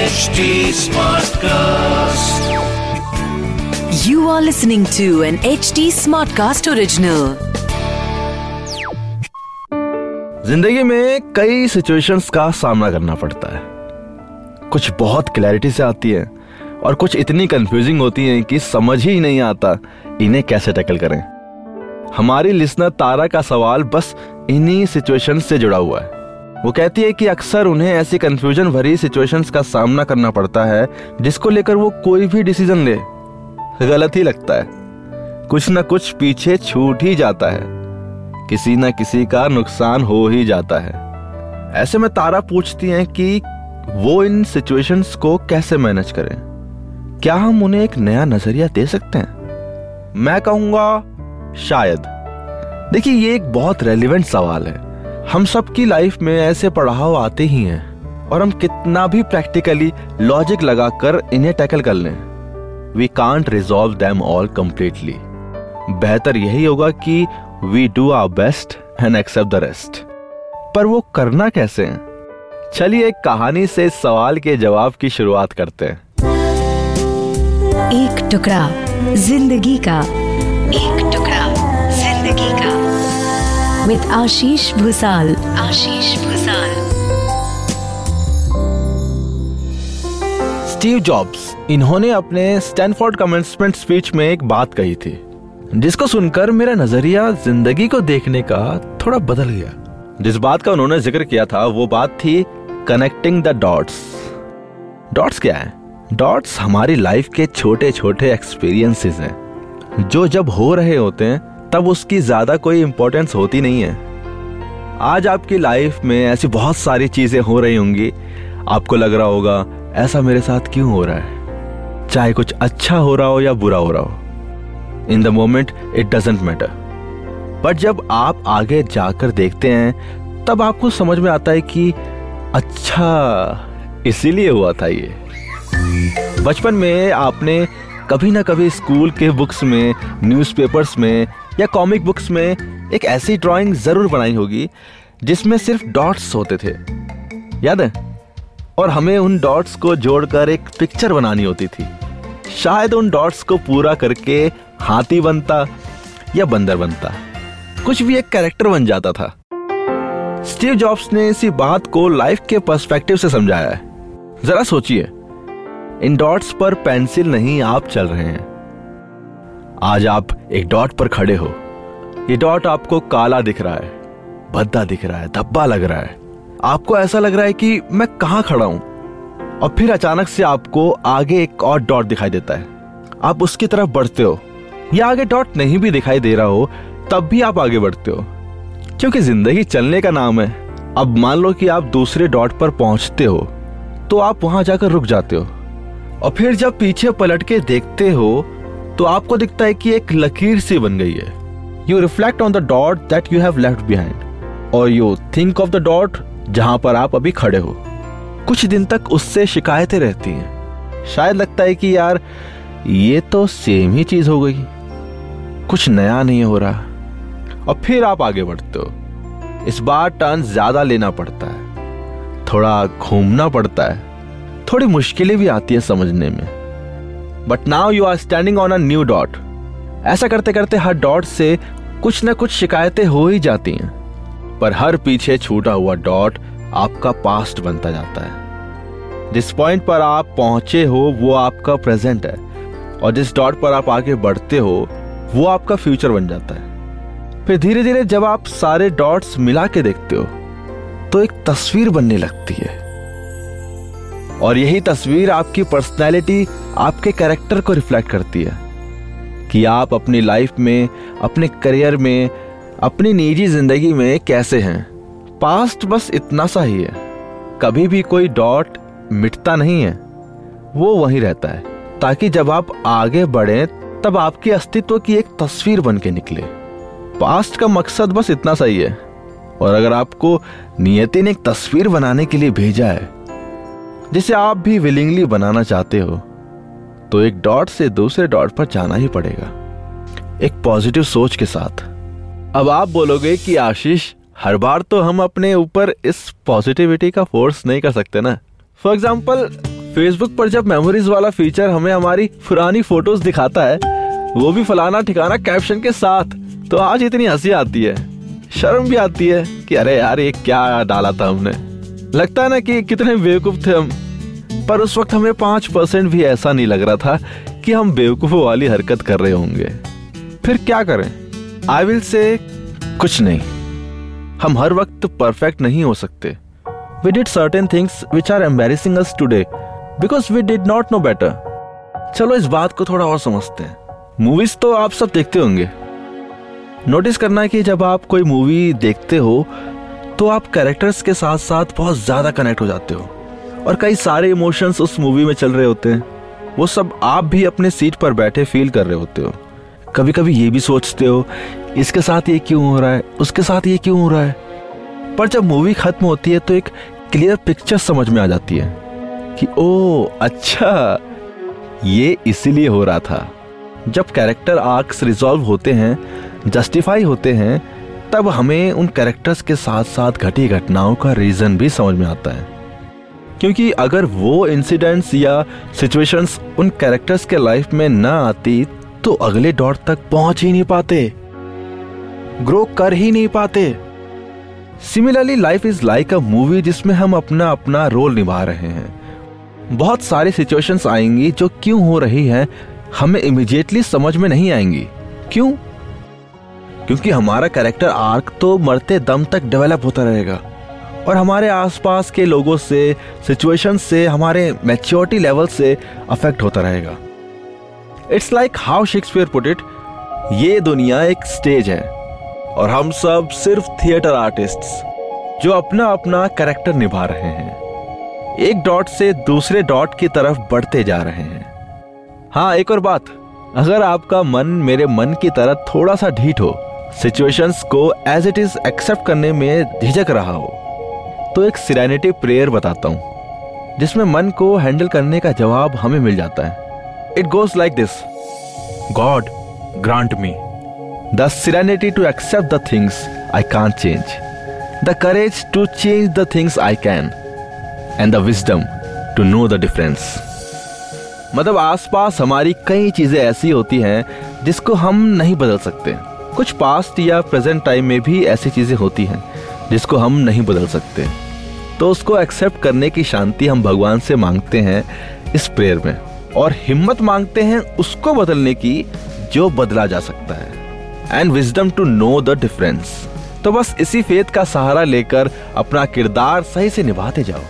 HD Smartcast. You are listening to an HD Smartcast original. ज़िंदगी में कई situations का सामना करना पड़ता है कुछ बहुत क्लैरिटी से आती है और कुछ इतनी कंफ्यूजिंग होती हैं कि समझ ही नहीं आता इन्हें कैसे टैकल करें हमारी लिसनर तारा का सवाल बस इन्हीं सिचुएशंस से जुड़ा हुआ है वो कहती है कि अक्सर उन्हें ऐसी कंफ्यूजन भरी सिचुएशंस का सामना करना पड़ता है, जिसको लेकर वो कोई भी डिसीज़न ले। गलत ही लगता है। कुछ ना कुछ पीछे छूट ही जाता है। किसी न किसी का नुकसान हो ही जाता है। ऐसे में तारा पूछती हैं कि वो इन सिचुएशंस को कैसे मैनेज करें? क्या हम उन्हें एक नया नज़रिया दे सकते हैं? मैं कहूँगा, शायद। देखिए, ये एक बहुत रेलिवेंट सवाल है। हम सबकी लाइफ में ऐसे पड़ाव आते ही हैं और हम कितना भी प्रैक्टिकली लॉजिक लगाकर इन्हें टैकल कर लें we can't resolve them all completely बेहतर यही होगा कि we do our best and accept the rest पर वो करना कैसे चलिए एक कहानी से सवाल के जवाब की शुरुआत करते हैं। एक टुकड़ा ज़िंदगी का with Ashish Bhusal Ashish Bhusal Steve Jobs इन्होंने अपने स्टैनफोर्ड कमेंसमेंट स्पीच में एक बात कही थी जिसको सुनकर मेरा नज़रिया ज़िंदगी को देखने का थोड़ा बदल गया। जिस बात का उन्होंने ज़िक्र किया था वो बात थी कनेक्टिंग द डॉट्स डॉट्स क्या है? डॉट्स हमारी लाइफ के छोटे छोटे एक्सपीरियंसेस हैं जो जब हो रहे होते हैं तब उसकी ज़्यादा कोई इंपॉर्टेंस होती नहीं है। आज आपकी लाइफ में ऐसी बहुत सारी चीज़ें हो रही होंगी। आपको लग रहा होगा, ऐसा मेरे साथ क्यों हो रहा है? चाहे कुछ अच्छा हो रहा हो या बुरा हो रहा हो। In the moment it doesn't matter but जब आप आगे जाकर देखते हैं, तब आपको समझ में आता है कि अच्छा इसीलिए हुआ था ये। बचपन में आपने कभी ना कभी स्कूल के बुक्स में न्यूज़पेपर्स में या कॉमिक बुक्स में एक ऐसी ड्राइंग ज़रूर बनाई होगी, जिसमें सिर्फ़ डॉट्स होते थे। याद है? और हमें उन डॉट्स को जोड़कर एक पिक्चर बनानी होती थी। शायद उन डॉट्स को पूरा करके हाथी बनता या बंदर बनता। कुछ भी एक कैरेक्टर बन जाता था। स्टीव जॉब्स ने इसी बात को लाइफ के पर्सपेक्टिव से समझाया है। जरा सोचिए, इन डॉट्स पर पेंसिल नहीं आप चल रहे हैं। आज आप एक डॉट पर खड़े हो। ये डॉट आपको काला दिख रहा है, भद्दा दिख रहा है, धब्बा लग रहा है। आपको ऐसा लग रहा है कि मैं कहाँ खड़ा हूँ। और फिर अचानक से आपको आगे एक और डॉट दिखाई देता है। आप उसकी तरफ़ बढ़ते हो। या आगे डॉट नहीं भी दिखाई दे रहा हो, तब भी आप आगे बढ़ते हो। क्योंकि ज़िंदगी चलने का नाम है। अब मान लो कि आप दूसरे डॉट पर पहुँचते हो तो आप वहाँ जाकर रुक जाते हो। और फिर जब पीछे पलट के देखते हो तो आपको दिखता है कि एक लकीर सी बन गई है। You reflect on the dot that you have left behind और you think of the dot जहाँ पर आप अभी खड़े हो। कुछ दिन तक उससे शिकायतें रहती हैं। शायद लगता है कि यार, ये तो सेम ही चीज़ हो गई। कुछ नया नहीं हो रहा। और फिर आप आगे बढ़ते हो। इस बार टर्न ज़्यादा लेना पड़ता है। थोड़ा घूमना पड़ता है। थोड़ी मुश्किलें भी आती है समझने में। But now you are standing on a new dot ऐसा करते करते हर डॉट से कुछ ना कुछ शिकायतें हो ही जाती हैं। पर हर पीछे छूटा हुआ डॉट आपका पास्ट बनता जाता है। जिस पॉइंट पर आप पहुँचे हो, वो आपका प्रेजेंट है। और जिस डॉट पर आप आगे बढ़ते हो, वो आपका फ्यूचर बन जाता है। फिर धीरे धीरे जब आप सारे डॉट्स मिला के देखते हो तो एक तस्वीर बनने लगती है। और यही तस्वीर आपकी पर्सनैलिटी आपके कैरेक्टर को रिफ्लेक्ट करती है कि आप अपनी लाइफ में, अपने करियर में, अपनी निजी ज़िंदगी में कैसे हैं। पास्ट बस इतना सा ही है। कभी भी कोई डॉट मिटता नहीं है। वो वहीं रहता है। ताकि जब आप आगे बढ़े, तब आपके अस्तित्व की एक तस्वीर बन के निकले। पास्ट का मकसद बस इतना सही है और अगर आपको नियति ने एक तस्वीर बनाने के लिए भेजा है जिसे आप भी विलिंगली बनाना चाहते हो तो एक डॉट से दूसरे डॉट पर जाना ही पड़ेगा। एक पॉजिटिव सोच के साथ। अब आप बोलोगे कि, आशीष, हर बार तो हम अपने ऊपर इस पॉजिटिविटी का फोर्स नहीं कर सकते ना? फॉर एग्ज़ाम्पल फेसबुक पर जब मेमोरीज वाला फीचर हमें हमारी पुरानी फ़ोटोज़ दिखाता है, वो भी फलाना ठिकाना कैप्शन के साथ तो आज इतनी हँसी आती है। शर्म भी आती है कि, अरे यार, ये क्या डाला था हमने? लगता है ना कि कितने बेवकूफ़ थे हम। पर उस वक्त हमें पाँच परसेंट भी ऐसा नहीं लग रहा था कि हम बेवकूफों वाली हरकत कर रहे होंगे। फिर क्या करें? आई विल से कुछ नहीं। हम हर वक्त परफेक्ट नहीं हो सकते। We did certain things which are embarrassing us today because we did not know better चलो इस बात को थोड़ा और समझते हैं। मूवीज़ तो आप सब देखते होंगे। नोटिस करना है कि जब आप कोई मूवी देखते हो तो आप कैरेक्टर्स के साथ साथ बहुत ज़्यादा कनेक्ट हो जाते हो। और कई सारे इमोशंस उस मूवी में चल रहे होते हैं। वो सब आप भी अपने सीट पर बैठे फील कर रहे होते हो। कभी कभी ये भी सोचते हो, इसके साथ ये क्यों हो रहा है, उसके साथ ये क्यों हो रहा है? पर जब मूवी खत्म होती है तो एक क्लियर पिक्चर समझ में आ जाती है कि ओ अच्छा ये इसीलिए हो रहा था। जब कैरेक्टर आर्क्स रिजॉल्व होते हैं जस्टिफाई होते हैं तब हमें उन कैरेक्टर्स के साथ साथ घटी घटनाओं का रीजन भी समझ में आता है। क्योंकि अगर वो इंसिडेंट्स या सिचुएशंस उन कैरेक्टर्स के लाइफ में ना आती तो अगले दौर तक पहुँच ही नहीं पाते। ग्रो कर ही नहीं पाते। Similarly life is like a movie जिसमें हम अपना अपना रोल निभा रहे हैं। बहुत सारी सिचुएशंस आएँगी जो क्यों हो रही हैं, हमें इमिजिएटली समझ में नहीं आएँगी। क्यों? क्योंकि हमारा कैरेक्टर आर्क तो मरते दम तक डेवलप होता रहेगा। और हमारे आसपास के लोगों से सिचुएशन से, हमारे मैच्योरिटी लेवल से अफेक्ट होता रहेगा। It's like how Shakespeare put it ये दुनिया एक स्टेज है और हम सब सिर्फ़ थिएटर आर्टिस्ट्स जो अपना अपना करेक्टर निभा रहे हैं। एक डॉट से दूसरे डॉट की तरफ़ बढ़ते जा रहे हैं। हाँ एक और बात। अगर आपका मन मेरे मन की तरह थोड़ा सा ढीठ हो सिचुएशंस को एज इट इज़ एक्सेप्ट करने में झिझक रहा हो तो एक सिरेनिटी प्रेयर बताता हूँ जिसमें मन को हैंडल करने का जवाब हमें मिल जाता है। It goes like this God grant me the serenity to accept the things I can't change the courage to change the things I can and the wisdom to know the difference मतलब आसपास हमारी कई चीज़ें ऐसी होती हैं जिसको हम नहीं बदल सकते। कुछ पास्ट या प्रेजेंट टाइम में भी ऐसी चीज़ें होती हैं, जिसको हम नहीं बदल सकते। तो उसको एक्सेप्ट करने की शांति हम भगवान से मांगते हैं इस प्रेयर में। और हिम्मत मांगते हैं उसको बदलने की, जो बदला जा सकता है। And wisdom to know the difference तो बस इसी फेत का सहारा लेकर अपना किरदार सही से निभाते जाओ।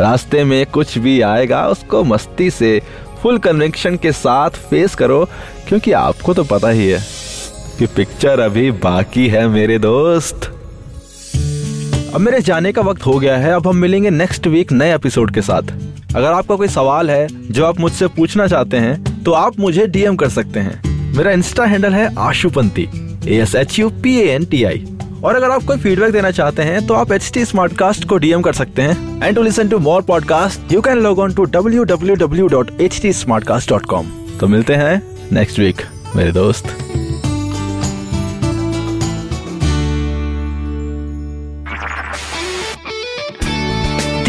रास्ते में कुछ भी आएगा, उसको मस्ती से फुल कन्विक्शन के साथ फेस करो, क्योंकि आपको तो पता ही है। कि पिक्चर अभी बाकी है, मेरे दोस्त। अब मेरे जाने का वक्त हो गया है, अब हम मिलेंगे नेक्स्ट वीक नए एपिसोड के साथ। अगर आपका कोई सवाल है, जो आप मुझसे पूछना चाहते हैं तो आप मुझे डीएम कर सकते हैं। मेरा इंस्टा हैंडल है Ashupanti A S H U P A N T I और अगर आप कोई फीडबैक देना चाहते हैं तो आप एच टी स्मार्ट कास्ट को डीएम कर सकते हैं। And to listen to more podcast you can log on to W W W dot H T smart cast dot com तो मिलते हैं नेक्स्ट वीक मेरे दोस्त।